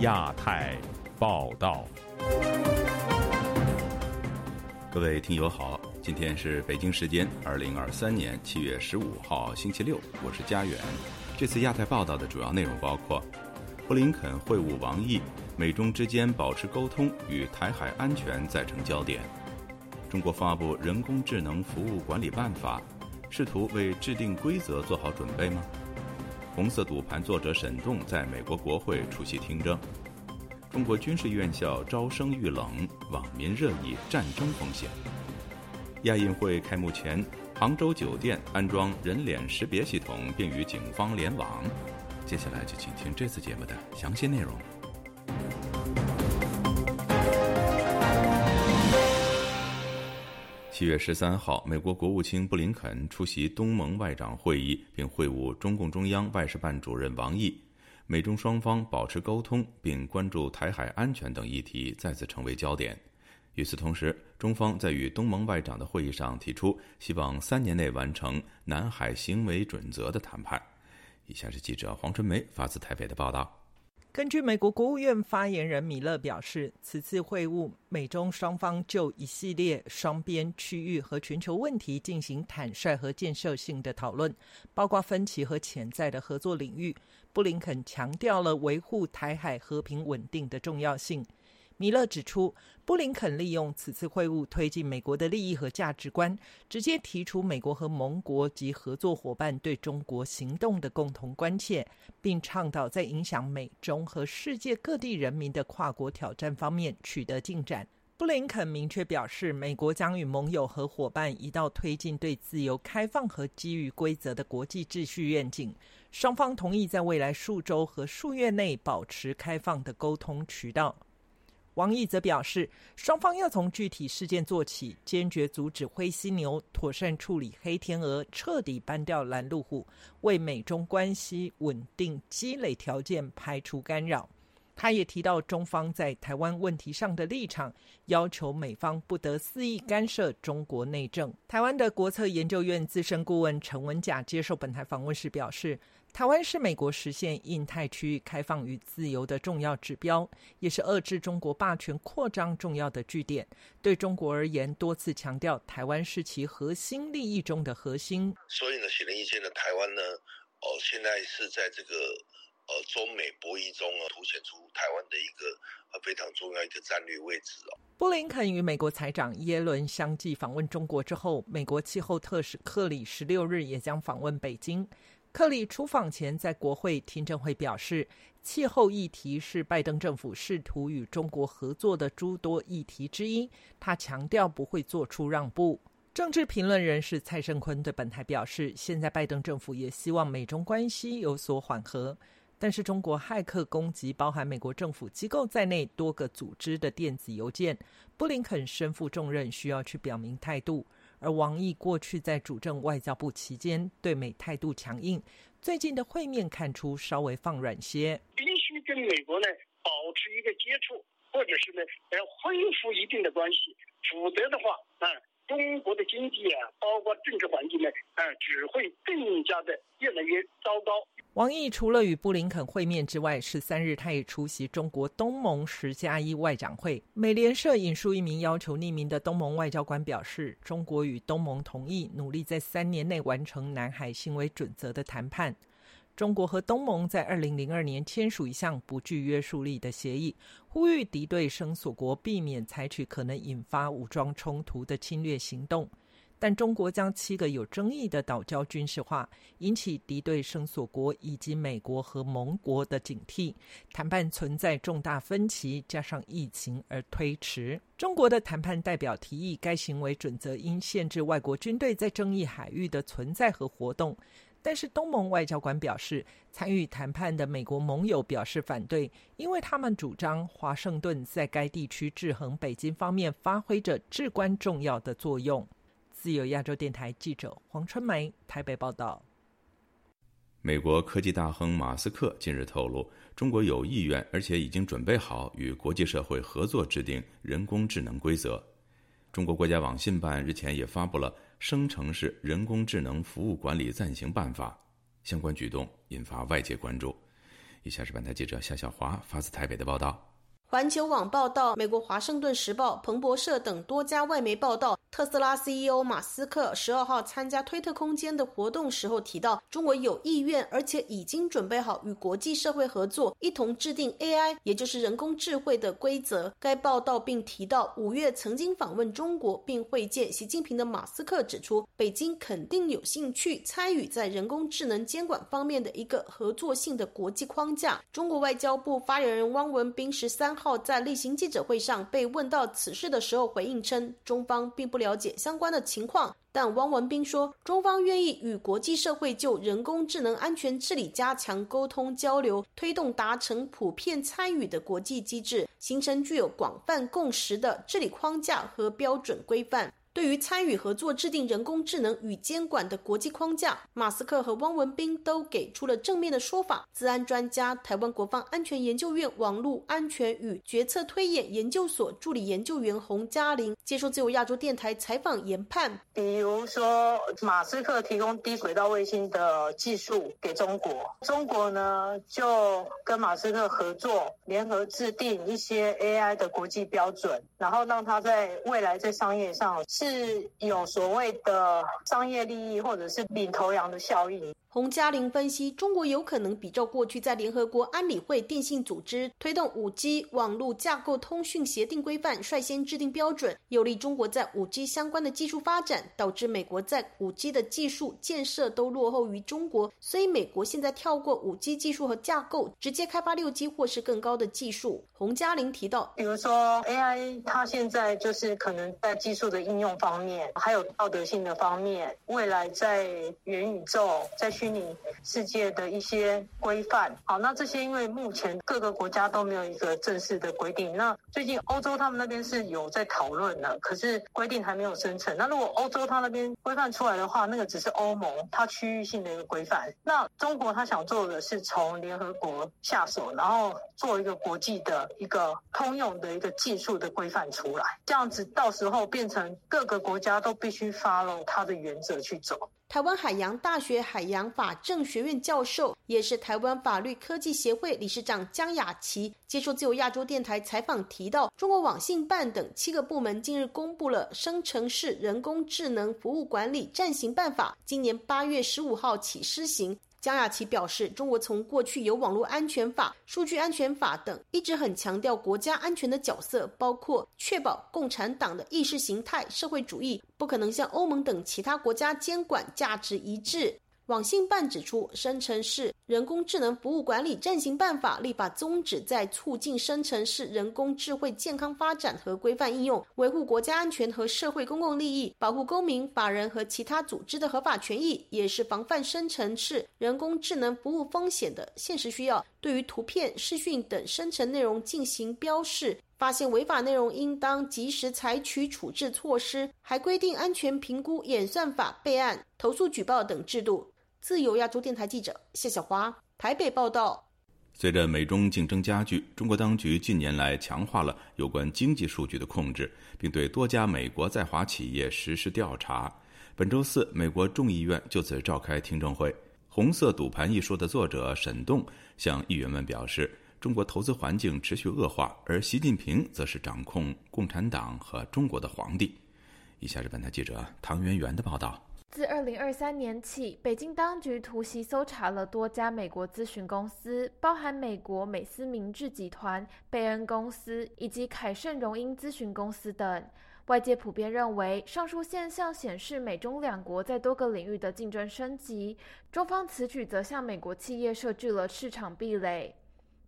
亚太报道，各位听友好，今天是北京时间二零二三年七月十五号星期六，我是家远。这次亚太报道的主要内容包括：布林肯会晤王毅，美中之间保持沟通与台海安全再成焦点；中国发布人工智能服务管理办法，试图为制定规则做好准备吗？红色赌盘作者沈栋在美国国会出席听证。中国军事院校招生遇冷，网民热议战争风险。亚运会开幕前，杭州酒店安装人脸识别系统，并与警方联网。接下来就请听这次节目的详细内容。七月十三号，美国国务卿布林肯出席东盟外长会议，并会晤中共中央外事办主任王毅。美中双方保持沟通，并关注台海安全等议题再次成为焦点。与此同时，中方在与东盟外长的会议上提出，希望三年内完成南海行为准则的谈判。以下是记者黄春梅发自台北的报道。根据美国国务院发言人米勒表示，此次会晤，美中双方就一系列双边、区域和全球问题进行坦率和建设性的讨论，包括分歧和潜在的合作领域。布林肯强调了维护台海和平稳定的重要性。米勒指出，布林肯利用此次会晤推进美国的利益和价值观，直接提出美国和盟国及合作伙伴对中国行动的共同关切，并倡导在影响美中和世界各地人民的跨国挑战方面取得进展。布林肯明确表示，美国将与盟友和伙伴一道推进对自由、开放和基于规则的国际秩序愿景。双方同意在未来数周和数月内保持开放的沟通渠道。王毅则表示，双方要从具体事件做起，坚决阻止灰犀牛，妥善处理黑天鹅，彻底搬掉拦路虎，为美中关系稳定积累条件，排除干扰。他也提到中方在台湾问题上的立场，要求美方不得肆意干涉中国内政。台湾的国策研究院资深顾问陈文甲接受本台访问时表示。台湾是美国实现印太区域开放与自由的重要指标，也是遏制中国霸权扩张重要的据点。对中国而言，多次强调台湾是其核心利益中的核心。所以呢，显而易见的，台湾呢，哦，现在是在这个呃中美博弈中啊，凸显出台湾的一个呃非常重要一个战略位置哦。布林肯与美国财长耶伦相继访问中国之后，美国气候特使克里十六日也将访问北京。克里出访前，在国会听证会表示，气候议题是拜登政府试图与中国合作的诸多议题之一。他强调不会做出让步。政治评论人士蔡胜坤对本台表示，现在拜登政府也希望美中关系有所缓和，但是中国骇客攻击包含美国政府机构在内多个组织的电子邮件，布林肯身负重任，需要去表明态度。而王毅过去在主政外交部期间，对美态度强硬，最近的会面看出稍微放软些。必须跟美国呢保持一个接触，或者是呢要恢复一定的关系，否则的话，啊，中国的经济啊，包括政治环境呢，啊，只会更加的越来越糟糕。王毅除了与布林肯会面之外，十三日他也出席中国东盟十加一外长会。美联社引述一名要求匿名的东盟外交官表示，中国与东盟同意努力在三年内完成南海行为准则的谈判。中国和东盟在二零零二年签署一项不具约束力的协议，呼吁敌对声索国避免采取可能引发武装冲突的侵略行动。但中国将七个有争议的岛礁军事化，引起敌对声索国以及美国和盟国的警惕。谈判存在重大分歧，加上疫情而推迟。中国的谈判代表提议，该行为准则应限制外国军队在争议海域的存在和活动。但是东盟外交官表示，参与谈判的美国盟友表示反对，因为他们主张华盛顿在该地区制衡北京方面发挥着至关重要的作用。自由亚洲电台记者黄春梅台北报道：美国科技大亨马斯克近日透露，中国有意愿，而且已经准备好与国际社会合作制定人工智能规则。中国国家网信办日前也发布了《生成式人工智能服务管理暂行办法》，相关举动引发外界关注。以下是本台记者夏小华发自台北的报道。环球网报道，美国华盛顿时报、彭博社等多家外媒报道，特斯拉 CEO 马斯克十二号参加推特空间的活动时候提到，中国有意愿，而且已经准备好与国际社会合作，一同制定 AI，也就是人工智慧的规则。该报道并提到，五月曾经访问中国并会见习近平的马斯克指出，北京肯定有兴趣参与在人工智能监管方面的一个合作性的国际框架。中国外交部发言人汪文斌十三。号在例行记者会上被问到此事的时候，回应称，中方并不了解相关的情况。但汪文斌说，中方愿意与国际社会就人工智能安全治理加强沟通交流，推动达成普遍参与的国际机制，形成具有广泛共识的治理框架和标准规范。对于参与合作制定人工智能与监管的国际框架，马斯克和汪文斌都给出了正面的说法。资安专家、台湾国防安全研究院网络安全与决策推演研究所助理研究员洪嘉玲接受自由亚洲电台采访研判，比如说马斯克提供低轨道卫星的技术给中国，中国呢就跟马斯克合作，联合制定一些 AI 的国际标准，然后让他在未来在商业上。是有所谓的商业利益，或者是领头羊的效应。洪嘉玲分析，中国有可能比照过去在联合国安理会电信组织推动五 G 网络架构通讯协定规范，率先制定标准，有利中国在五 G 相关的技术发展，导致美国在五 G 的技术建设都落后于中国。所以美国现在跳过五 G 技术和架构，直接开发六 G 或是更高的技术。洪嘉玲提到，比如说 AI，它现在就是可能在技术的应用方面，还有道德性的方面，未来在元宇宙在。虚拟世界的一些规范，好，那这些因为目前各个国家都没有一个正式的规定，那最近欧洲他们那边是有在讨论的，可是规定还没有生成。那如果欧洲他那边规范出来的话，那个只是欧盟它区域性的一个规范。那中国他想做的是从联合国下手，然后做一个国际的一个通用的一个技术的规范出来，这样子到时候变成各个国家都必须 follow 它的原则去走。台湾海洋大学海洋法政学院教授，也是台湾法律科技协会理事长江雅琪接受自由亚洲电台采访提到，中国网信办等七个部门近日公布了《生成式人工智能服务管理暂行办法》，今年八月十五号起施行。江雅琪表示，中国从过去有网络安全法、数据安全法等，一直很强调国家安全的角色，包括确保共产党的意识形态、社会主义不可能像欧盟等其他国家监管价值一致。网信办指出，生成式人工智能服务管理暂行办法立法宗旨在促进生成式人工智慧健康发展和规范应用，维护国家安全和社会公共利益，保护公民、法人和其他组织的合法权益，也是防范生成式人工智能服务风险的现实需要。对于图片、视讯等生成内容进行标示，发现违法内容，应当及时采取处置措施，还规定安全评估演算法、备案、投诉举报等制度。自由亚洲电台记者谢小华台北报道：随着美中竞争加剧，中国当局近年来强化了有关经济数据的控制，并对多家美国在华企业实施调查。本周四，美国众议院就此召开听证会。《红色赌盘》一书的作者沈栋向议员们表示，中国投资环境持续恶化，而习近平则是掌控共产党和中国的皇帝。以下是本台记者唐媛媛的报道。自二零二三年起，北京当局突袭搜查了多家美国咨询公司，包含美国美思明治集团、贝恩公司以及凯盛荣英咨询公司等。外界普遍认为，上述现象显示美中两国在多个领域的竞争升级。中方此举则向美国企业设置了市场壁垒。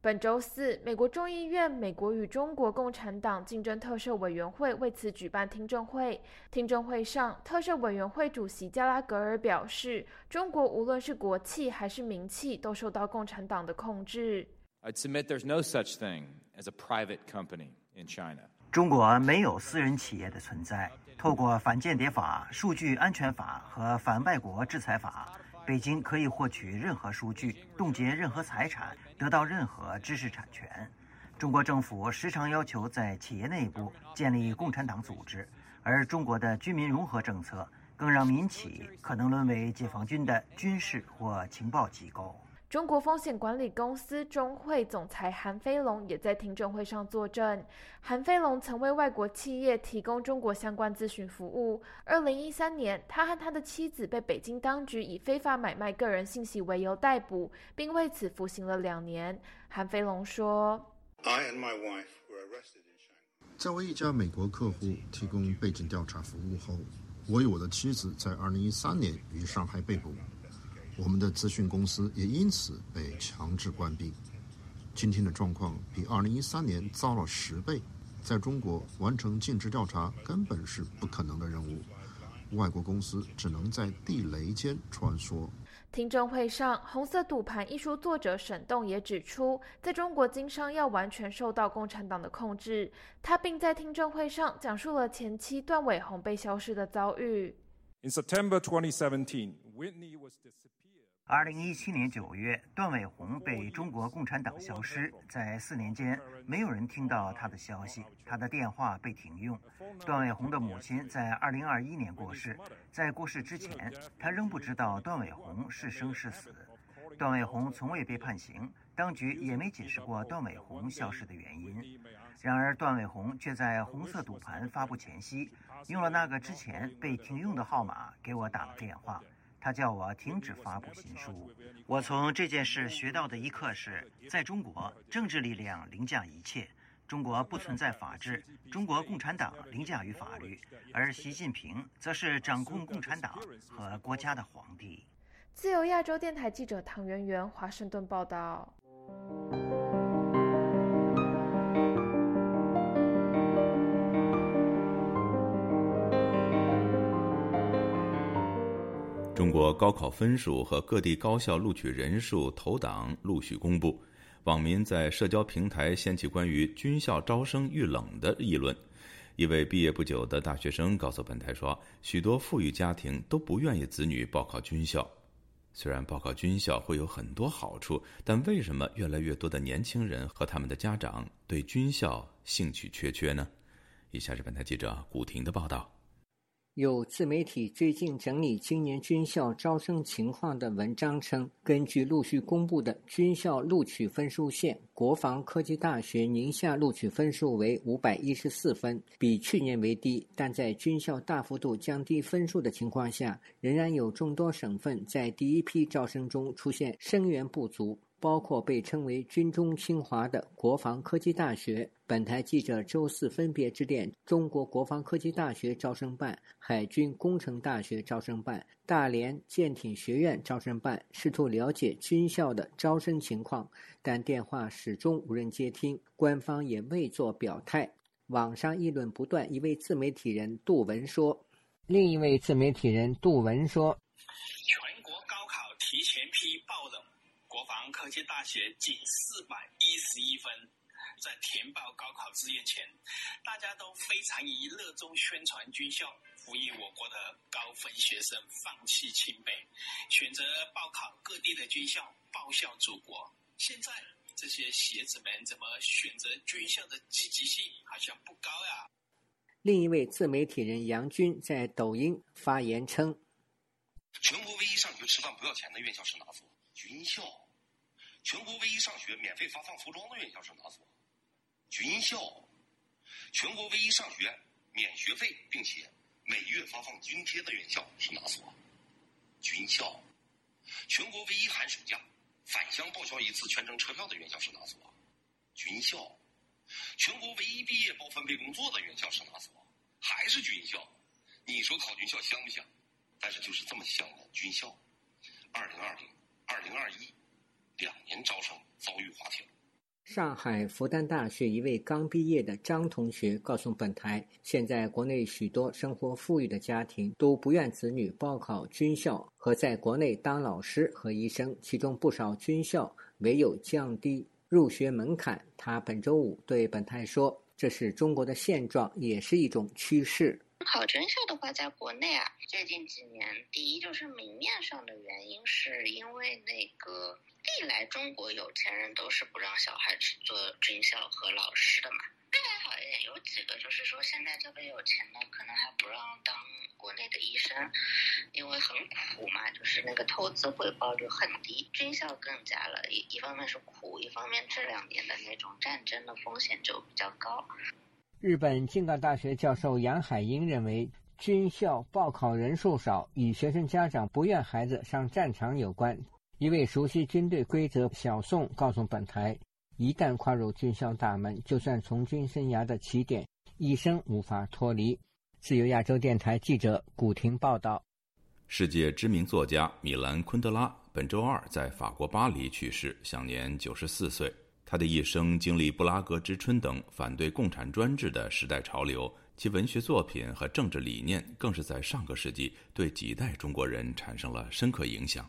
本周四，美国众议院美国与中国共产党竞争特赦委员会为此举办听证会。听证会上，特赦委员会主席加拉格尔表示，中国无论是国企还是民企，都受到共产党的控制。I'd submit there's no such thing as a private company in China. 中国没有私人企业的存在。透过反间谍法、数据安全法和反外国制裁法。北京可以获取任何数据，冻结任何财产，得到任何知识产权。中国政府时常要求在企业内部建立共产党组织，而中国的居民融合政策更让民企可能沦为解放军的军事或情报机构。中国风险管理公司中会总裁韩飞龙也在听证会上作证。韩飞龙曾为外国企业提供中国相关咨询服务。二零一三年，他和他的妻子被北京当局以非法买卖个人信息为由逮捕，并为此服刑了两年。韩飞龙说 i and my wife were arrested：“ 在为一家美国客户提供背景调查服务后，我与我的妻子在二零一三年于上海被捕。”我们的咨询公司也因此被强制关闭。今天的状况比2013年糟了十倍。在中国完成尽职调查根本是不可能的任务，外国公司只能在地雷间穿梭。听证会上，《红色赌盘》一书作者沈栋也指出，在中国经商要完全受到共产党的控制。他并在听证会上讲述了前妻段伟宏被消失的遭遇。In September 2017, Whitney was 二零一七年九月，段伟宏被中国共产党消失，在四年间，没有人听到他的消息，他的电话被停用。段伟宏的母亲在二零二一年过世，在过世之前，他仍不知道段伟宏是生是死。段伟宏从未被判刑，当局也没解释过段伟宏消失的原因。然而，段伟宏却在红色赌盘发布前夕，用了那个之前被停用的号码给我打了电话。他叫我停止发布新书。我从这件事学到的一课是，在中国，政治力量凌驾一切。中国不存在法治，中国共产党凌驾于法律，而习近平则是掌控共产党和国家的皇帝。自由亚洲电台记者唐媛媛华盛顿报道。中国高考分数和各地高校录取人数投档陆续公布，网民在社交平台掀起关于军校招生遇冷的议论。一位毕业不久的大学生告诉本台说：“许多富裕家庭都不愿意子女报考军校。虽然报考军校会有很多好处，但为什么越来越多的年轻人和他们的家长对军校兴趣缺缺呢？”以下是本台记者古婷的报道。有自媒体最近整理今年军校招生情况的文章称，根据陆续公布的军校录取分数线，国防科技大学宁夏录取分数为五百一十四分，比去年为低。但在军校大幅度降低分数的情况下，仍然有众多省份在第一批招生中出现生源不足。包括被称为“军中清华”的国防科技大学。本台记者周四分别致电中国国防科技大学招生办、海军工程大学招生办、大连舰艇学院招生办，试图了解军校的招生情况，但电话始终无人接听，官方也未作表态。网上议论不断。一位自媒体人杜文说：“另一位自媒体人杜文说。”全国高考提前批科技大学仅四百一十一分，在填报高考志愿前，大家都非常以热衷宣传军校，呼吁我国的高分学生放弃清北，选择报考各地的军校，报效祖国。现在这些学子们怎么选择军校的积极性好像不高呀？另一位自媒体人杨军在抖音发言称：“全国唯一上学吃饭不要钱的院校是哪所？军校。”全国唯一上学免费发放服装的院校是哪所？军校。全国唯一上学免学费并且每月发放津贴的院校是哪所？军校。全国唯一寒暑假返乡报销一次全程车票的院校是哪所？军校。全国唯一毕业包分配工作的院校是哪所？还是军校。你说考军校香不香？但是就是这么香的军校。二零二零、二零二一。两年招生遭遇滑铁卢。上海复旦大学一位刚毕业的张同学告诉本台，现在国内许多生活富裕的家庭都不愿子女报考军校和在国内当老师和医生，其中不少军校唯有降低入学门槛。他本周五对本台说：“这是中国的现状，也是一种趋势。”考军校的话，在国内啊，最近几年，第一就是明面上的原因，是因为那个历来中国有钱人都是不让小孩去做军校和老师的嘛。这还好一点，有几个就是说现在特别有钱的，可能还不让当国内的医生，因为很苦嘛，就是那个投资回报率很低，军校更加了，一一方面是苦，一方面这两年的那种战争的风险就比较高。日本静冈大学教授杨海英认为，军校报考人数少与学生家长不愿孩子上战场有关。一位熟悉军队规则小宋告诉本台：“一旦跨入军校大门，就算从军生涯的起点，一生无法脱离。”自由亚洲电台记者古婷报道。世界知名作家米兰·昆德拉本周二在法国巴黎去世，享年九十四岁。他的一生经历布拉格之春等反对共产专制的时代潮流，其文学作品和政治理念更是在上个世纪对几代中国人产生了深刻影响。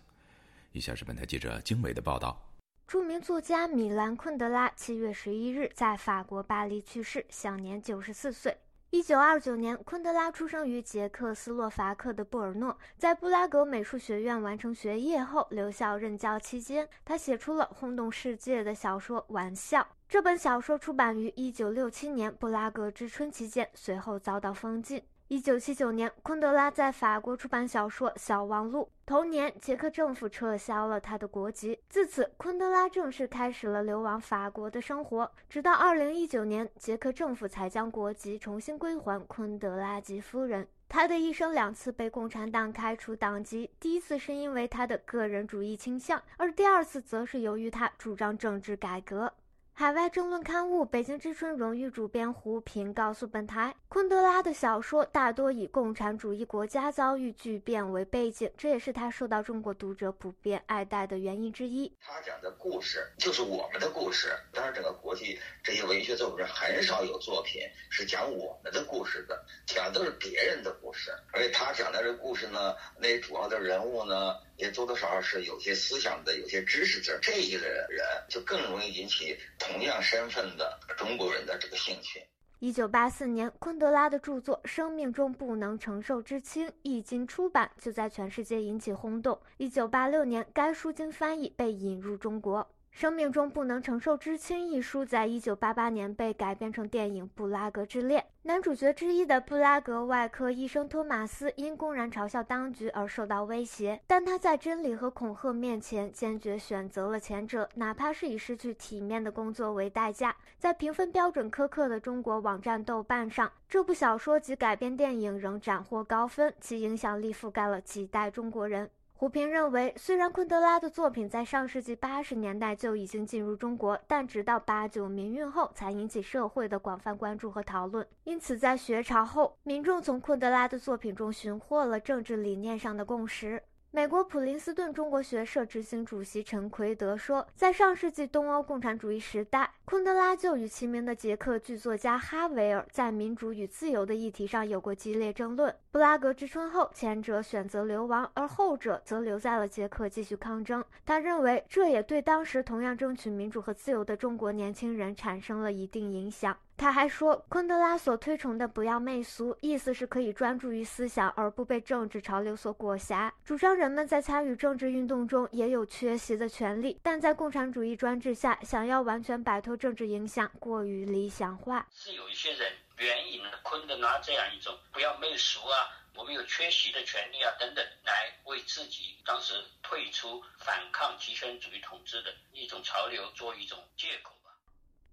以下是本台记者经纬的报道：著名作家米兰·昆德拉七月十一日在法国巴黎去世，享年九十四岁。一九二九年，昆德拉出生于捷克斯洛伐克的布尔诺，在布拉格美术学院完成学业后留校任教期间，他写出了轰动世界的小说《玩笑》。这本小说出版于一九六七年布拉格之春期间，随后遭到封禁。一九七九年，昆德拉在法国出版小说《小王录》。同年，捷克政府撤销了他的国籍，自此，昆德拉正式开始了流亡法国的生活。直到二零一九年，捷克政府才将国籍重新归还昆德拉及夫人。他的一生两次被共产党开除党籍，第一次是因为他的个人主义倾向，而第二次则是由于他主张政治改革。海外政论刊物《北京之春》荣誉主编胡平告诉本台，昆德拉的小说大多以共产主义国家遭遇巨变为背景，这也是他受到中国读者普遍爱戴的原因之一。他讲的故事就是我们的故事，当然，整个国际这些文学作品很少有作品是讲我们的故事的，讲的都是别人的故事。而且他讲的这故事呢，那主要的人物呢。也多多少少是有些思想的、有些知识的这一类人，就更容易引起同样身份的中国人的这个兴趣。一九八四年，昆德拉的著作《生命中不能承受之轻》一经出版，就在全世界引起轰动。一九八六年，该书经翻译被引入中国。《生命中不能承受之轻》一书在一九八八年被改编成电影《布拉格之恋》。男主角之一的布拉格外科医生托马斯因公然嘲笑当局而受到威胁，但他在真理和恐吓面前坚决选择了前者，哪怕是以失去体面的工作为代价。在评分标准苛刻的中国网站豆瓣上，这部小说及改编电影仍斩获高分，其影响力覆盖了几代中国人。胡平认为，虽然昆德拉的作品在上世纪八十年代就已经进入中国，但直到八九民运后才引起社会的广泛关注和讨论。因此，在学潮后，民众从昆德拉的作品中寻获了政治理念上的共识。美国普林斯顿中国学社执行主席陈奎德说，在上世纪东欧共产主义时代，昆德拉就与齐名的捷克剧作家哈维尔在民主与自由的议题上有过激烈争论。布拉格之春后，前者选择流亡，而后者则留在了捷克继续抗争。他认为，这也对当时同样争取民主和自由的中国年轻人产生了一定影响。他还说，昆德拉所推崇的“不要媚俗”，意思是可以专注于思想，而不被政治潮流所裹挟。主张人们在参与政治运动中也有缺席的权利，但在共产主义专制下，想要完全摆脱政治影响过于理想化。是有一些人援引了昆德拉这样一种“不要媚俗啊，我们有缺席的权利啊”等等，来为自己当时退出反抗极权主义统治的一种潮流做一种借口吧。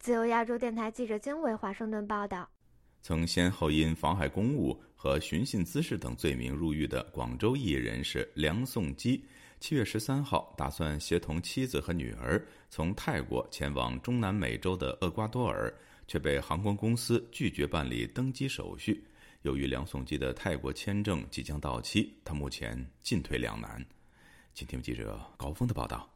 自由亚洲电台记者经纬华盛顿报道：曾先后因妨害公务和寻衅滋事等罪名入狱的广州艺人士梁颂基，七月十三号打算协同妻子和女儿从泰国前往中南美洲的厄瓜多尔，却被航空公司拒绝办理登机手续。由于梁颂基的泰国签证即将到期，他目前进退两难。请听记者高峰的报道。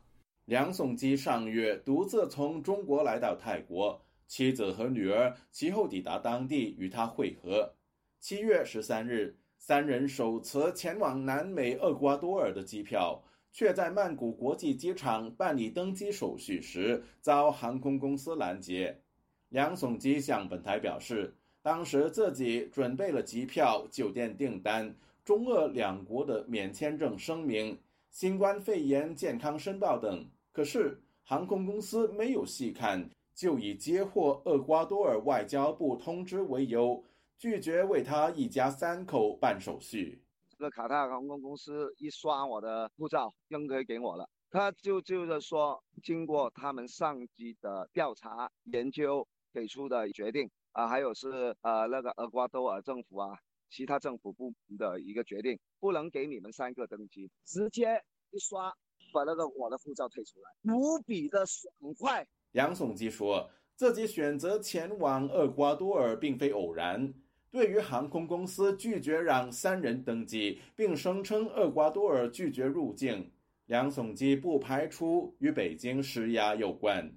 梁颂基上月独自从中国来到泰国，妻子和女儿其后抵达当地与他会合。七月十三日，三人首次前往南美厄瓜多尔的机票，却在曼谷国际机场办理登机手续时遭航空公司拦截。梁颂基向本台表示，当时自己准备了机票、酒店订单、中俄两国的免签证声明。新冠肺炎健康申报等，可是航空公司没有细看，就以接获厄瓜多尔外交部通知为由，拒绝为他一家三口办手续。这个卡塔尔航空公司一刷我的护照，扔给给我了。他就就是说，经过他们上级的调查研究给出的决定啊，还有是呃那个厄瓜多尔政府啊，其他政府部门的一个决定，不能给你们三个登机，直接一刷把那个我的护照退出来，无比的爽快。杨颂基说自己选择前往厄瓜多尔并非偶然。对于航空公司拒绝让三人登机，并声称厄瓜多尔拒绝入境，梁颂基不排除与北京施压有关。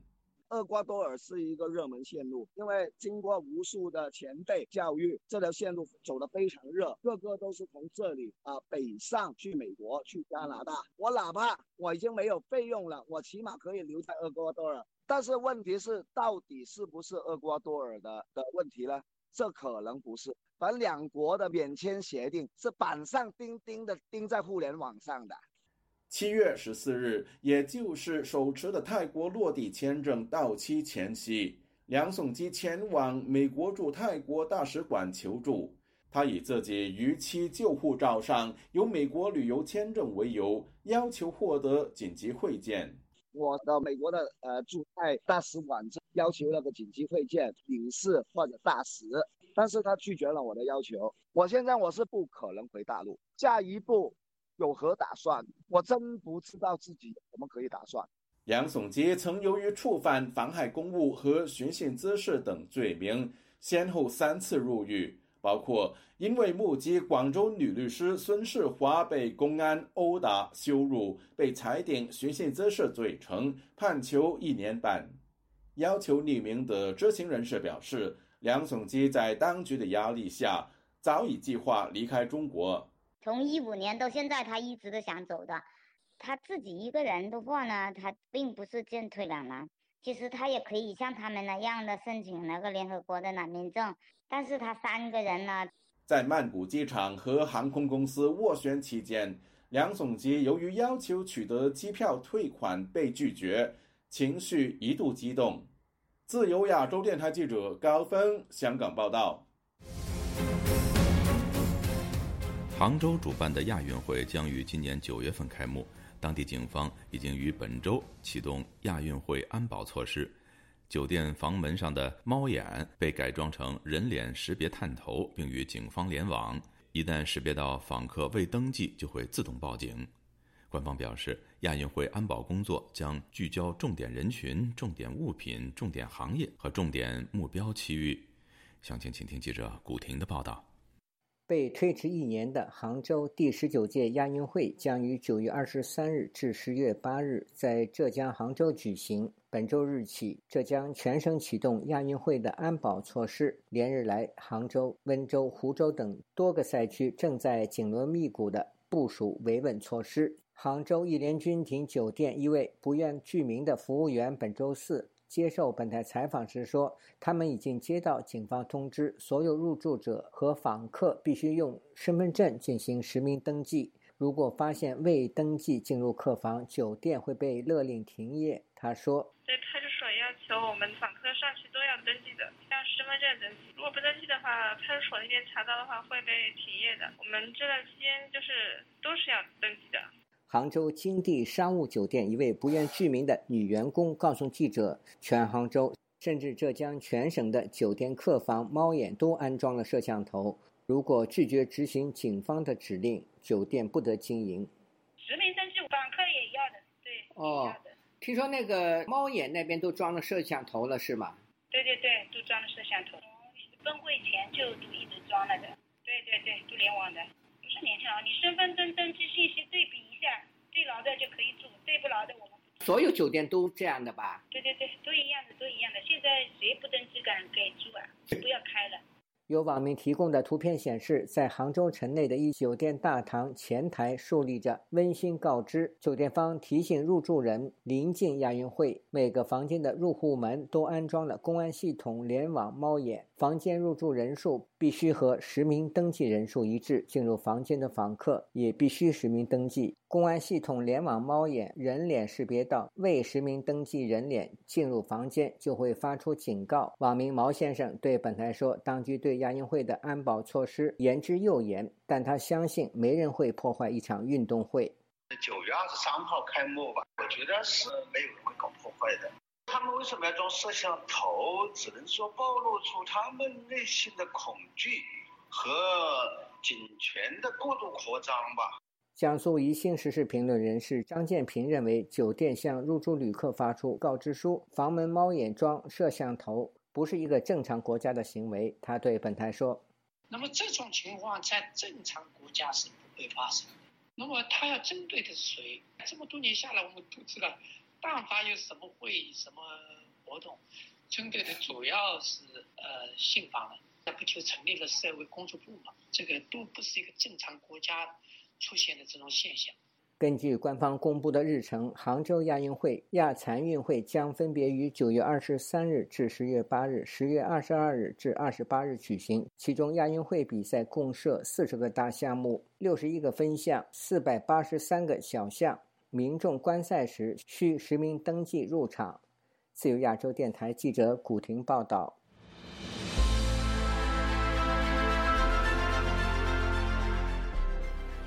厄瓜多尔是一个热门线路，因为经过无数的前辈教育，这条线路走得非常热，个个都是从这里啊北上去美国、去加拿大。我哪怕我已经没有费用了，我起码可以留在厄瓜多尔。但是问题是，到底是不是厄瓜多尔的的问题呢？这可能不是，反正两国的免签协定是板上钉钉的钉在互联网上的。七月十四日，也就是手持的泰国落地签证到期前夕，梁颂基前往美国驻泰国大使馆求助。他以自己逾期旧护照上有美国旅游签证为由，要求获得紧急会见。我的美国的呃驻泰大使馆要求那个紧急会见领事或者大使，但是他拒绝了我的要求。我现在我是不可能回大陆，下一步有何打算？我真不知道自己怎么可以打算。杨颂基曾由于触犯妨害公务和寻衅滋事等罪名，先后三次入狱。包括因为目击广州女律师孙世华被公安殴打羞辱，被裁定寻衅滋事罪成，判囚一年半。要求匿名的知情人士表示，梁颂基在当局的压力下，早已计划离开中国。从一五年到现在，他一直都想走的。他自己一个人的话呢，他并不是进退两难。其实他也可以像他们那样的申请那个联合国的难民证。但是他三个人呢，在曼谷机场和航空公司斡旋期间，梁总机由于要求取得机票退款被拒绝，情绪一度激动。自由亚洲电台记者高峰香港报道。杭州主办的亚运会将于今年九月份开幕，当地警方已经于本周启动亚运会安保措施。酒店房门上的猫眼被改装成人脸识别探头，并与警方联网。一旦识别到访客未登记，就会自动报警。官方表示，亚运会安保工作将聚焦重点人群、重点物品、重点行业和重点目标区域。详情，请听记者古婷的报道。被推迟一年的杭州第十九届亚运会将于九月二十三日至十月八日在浙江杭州举行。本周日起，浙江全省启动亚运会的安保措施。连日来，杭州、温州、湖州等多个赛区正在紧锣密鼓地部署维稳措施。杭州一联军庭酒店一位不愿具名的服务员本周四。接受本台采访时说，他们已经接到警方通知，所有入住者和访客必须用身份证进行实名登记。如果发现未登记进入客房，酒店会被勒令停业。他说：“在派出所要求我们访客上去都要登记的，像身份证登记。如果不登记的话，派出所那边查到的话会被停业的。我们这段期间就是都是要登记的。”杭州金地商务酒店一位不愿具名的女员工告诉记者：“全杭州，甚至浙江全省的酒店客房猫眼都安装了摄像头。如果拒绝执行警方的指令，酒店不得经营。”实名登记，访客也要的，对，哦，听说那个猫眼那边都装了摄像头了，是吗？对对对，都装了摄像头。分会前就都一直装了的。对对对，都联网的。不是年轻啊，你身份证登记信息对比。对牢的就可以住，对不牢的我们。所有酒店都这样的吧？对对对，都一样的，都一样的。现在谁不登记敢给住啊？不要开了。有网民提供的图片显示，在杭州城内的一酒店大堂前台竖立着温馨告知，酒店方提醒入住人，临近亚运会，每个房间的入户门都安装了公安系统联网猫眼，房间入住人数必须和实名登记人数一致，进入房间的访客也必须实名登记。公安系统联网猫眼人脸识别到未实名登记人脸进入房间，就会发出警告。网民毛先生对本台说，当局对对亚运会的安保措施言之又严，但他相信没人会破坏一场运动会。九月二十三号开幕吧，我觉得是没有人会搞破坏的。他们为什么要装摄像头？只能说暴露出他们内心的恐惧和警权的过度扩张吧。江苏宜兴时事评论人士张建平认为，酒店向入住旅客发出告知书，房门猫眼装摄像头，不是一个正常国家的行为。他对本台说：“那么这种情况在正常国家是不会发生的。那么他要针对的是谁？这么多年下来，我们都知道，但凡有什么会议、什么活动，针对的主要是呃信访人，那不就成立了社会工作部嘛？这个都不是一个正常国家。”出现的这种现象。根据官方公布的日程，杭州亚运会、亚残运会将分别于九月二十三日至十月八日、十月二十二日至二十八日举行。其中，亚运会比赛共设四十个大项目、六十一个分项、四百八十三个小项。民众观赛时需实名登记入场。自由亚洲电台记者古婷报道。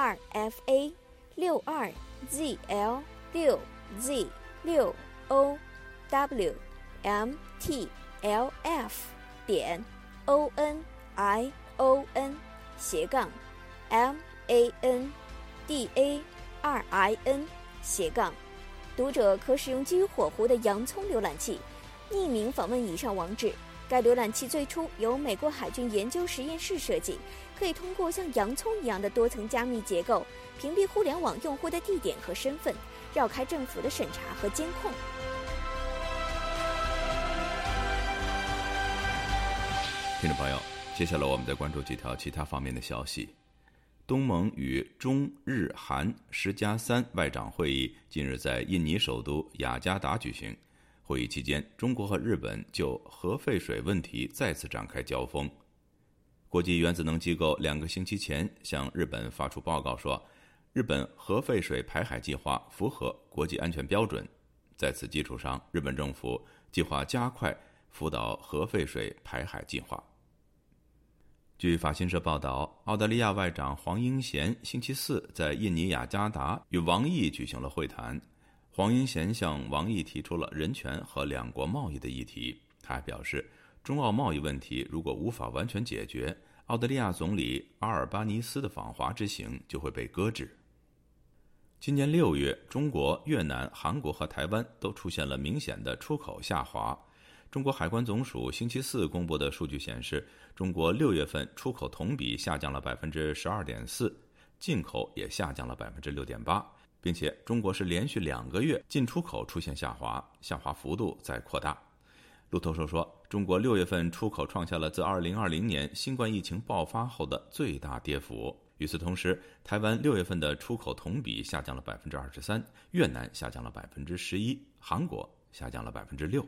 二 f a 六二 z l 六 z 六 o w m t l f 点 o n i o n 斜杠 m a n d a 二 i n 斜杠，读者可使用基于火狐的洋葱浏览器，匿名访问以上网址。该浏览器最初由美国海军研究实验室设计，可以通过像洋葱一样的多层加密结构，屏蔽互联网用户的地点和身份，绕开政府的审查和监控。听众朋友，接下来我们再关注几条其他方面的消息。东盟与中日韩十加三外长会议近日在印尼首都雅加达举行。会议期间，中国和日本就核废水问题再次展开交锋。国际原子能机构两个星期前向日本发出报告说，日本核废水排海计划符合国际安全标准。在此基础上，日本政府计划加快福岛核废水排海计划。据法新社报道，澳大利亚外长黄英贤星期四在印尼雅加达与王毅举行了会谈。黄英贤向王毅提出了人权和两国贸易的议题。他还表示，中澳贸易问题如果无法完全解决，澳大利亚总理阿尔巴尼斯的访华之行就会被搁置。今年六月，中国、越南、韩国和台湾都出现了明显的出口下滑。中国海关总署星期四公布的数据显示，中国六月份出口同比下降了百分之十二点四，进口也下降了百分之六点八。并且，中国是连续两个月进出口出现下滑，下滑幅度在扩大。路透社说，中国六月份出口创下了自2020年新冠疫情爆发后的最大跌幅。与此同时，台湾六月份的出口同比下降了百分之二十三，越南下降了百分之十一，韩国下降了百分之六。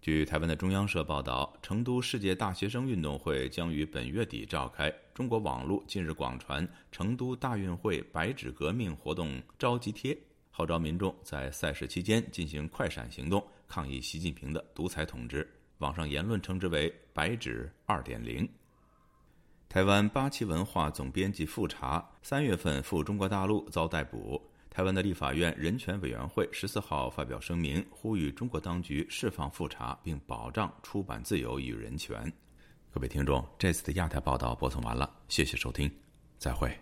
据台湾的中央社报道，成都世界大学生运动会将于本月底召开。中国网络近日广传成都大运会白纸革命活动召集贴，号召民众在赛事期间进行快闪行动，抗议习近平的独裁统治。网上言论称之为“白纸二点零”。台湾八旗文化总编辑复查三月份赴中国大陆遭逮捕。台湾的立法院人权委员会十四号发表声明，呼吁中国当局释放复查，并保障出版自由与人权。各位听众，这次的亚太报道播送完了，谢谢收听，再会。